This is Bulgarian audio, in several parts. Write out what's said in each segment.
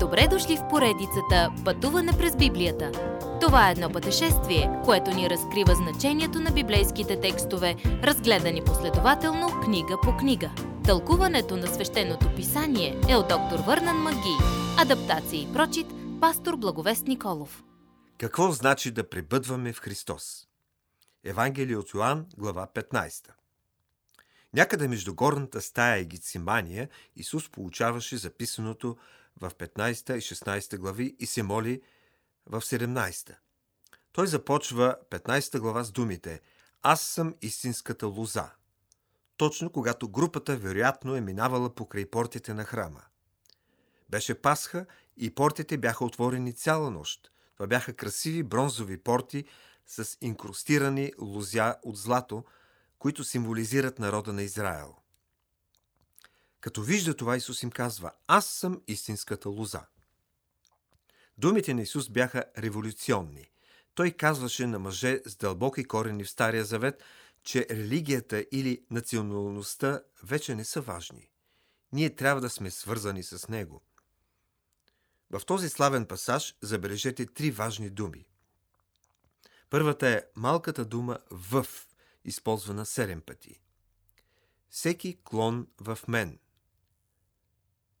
Добре дошли в поредицата Пътуване през Библията. Това е едно пътешествие, което ни разкрива значението на библейските текстове, разгледани последователно книга по книга. Тълкуването на свещеното писание е от доктор Върнан Маги. Адаптация и прочит, пастор Благовест Николов. Какво значи да пребъдваме в Христос? Евангелие от Йоанн, глава 15. Някъде между горната стая и Гицимания Исус получаваше записаното в 15 и 16 глави и се моли в 17. Той започва 15 глава с думите Аз съм истинската лоза. Точно когато групата вероятно е минавала покрай портите на храма. Беше Пасха и портите бяха отворени цяла нощ. Това бяха красиви бронзови порти с инкрустирани лозя от злато, които символизират народа на Израел. Като вижда това, Исус им казва, аз съм истинската лоза. Думите на Исус бяха революционни. Той казваше на мъже с дълбоки корени в Стария Завет, че религията или националността вече не са важни. Ние трябва да сме свързани с Него. В този славен пасаж забележете три важни думи. Първата е малката дума в, използвана седем пъти. Всеки клон в мен –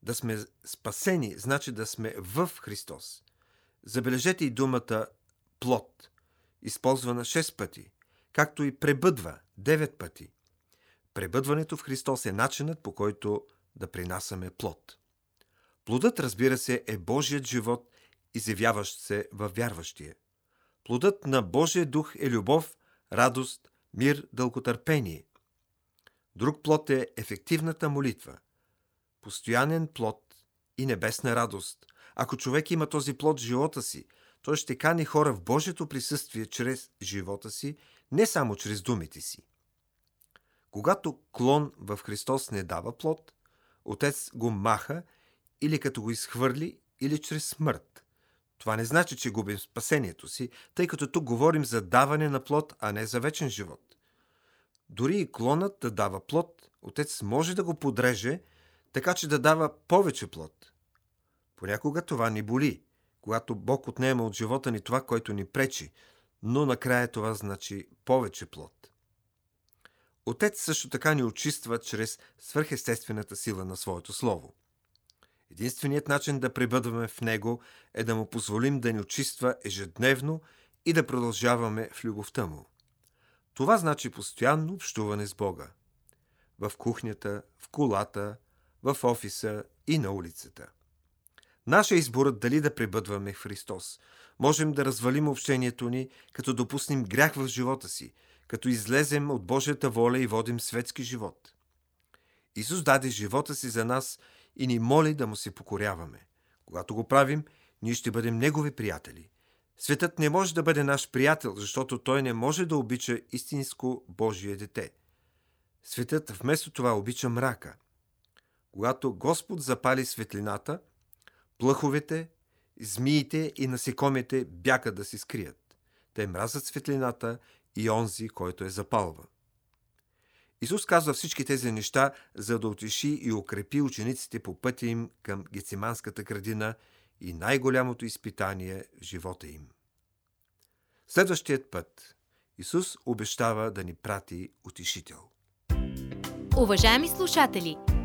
да сме спасени, значи да сме в Христос. Забележете и думата плод, използвана 6 пъти, както и пребъдва 9 пъти. Пребъдването в Христос е начинът по който да принасяме плод. Плодът, разбира се, е Божият живот, изявяващ се във вярващия. Плодът на Божия дух е любов, радост, мир, дълготърпение. Друг плод е ефективната молитва – постоянен плод и небесна радост. Ако човек има този плод в живота си, той ще кани хора в Божието присъствие чрез живота си, не само чрез думите си. Когато клон в Христос не дава плод, Отец го маха или като го изхвърли, или чрез смърт. Това не значи, че губим спасението си, тъй като тук говорим за даване на плод, а не за вечен живот. Дори и клонът да дава плод, Отец може да го подреже – така че да дава повече плод. Понякога това ни боли, когато Бог отнема от живота ни това, което ни пречи, но накрая това значи повече плод. Отец също така ни очиства чрез свърхестествената сила на своето Слово. Единственият начин да пребъдваме в Него е да му позволим да ни очиства ежедневно и да продължаваме в любовта му. Това значи постоянно общуване с Бога. В кухнята, в колата, в офиса и на улицата. Наша е изборът дали да пребъдваме в Христос. Можем да развалим общението ни, като допуснем грях в живота си, като излезем от Божията воля и водим светски живот. Исус даде живота си за нас и ни моли да му се покоряваме. Когато го правим, ние ще бъдем Негови приятели. Светът не може да бъде наш приятел, защото той не може да обича истинско Божие дете. Светът вместо това обича мрака – когато Господ запали светлината, плъховете, змиите и насекомите бяха да се скрият. Те мразят светлината и онзи, който е запалва. Исус казва всички тези неща, за да утеши и укрепи учениците по пътя им към Гециманската градина и най-голямото изпитание в живота им. Следващият път Исус обещава да ни прати утешител. Уважаеми слушатели!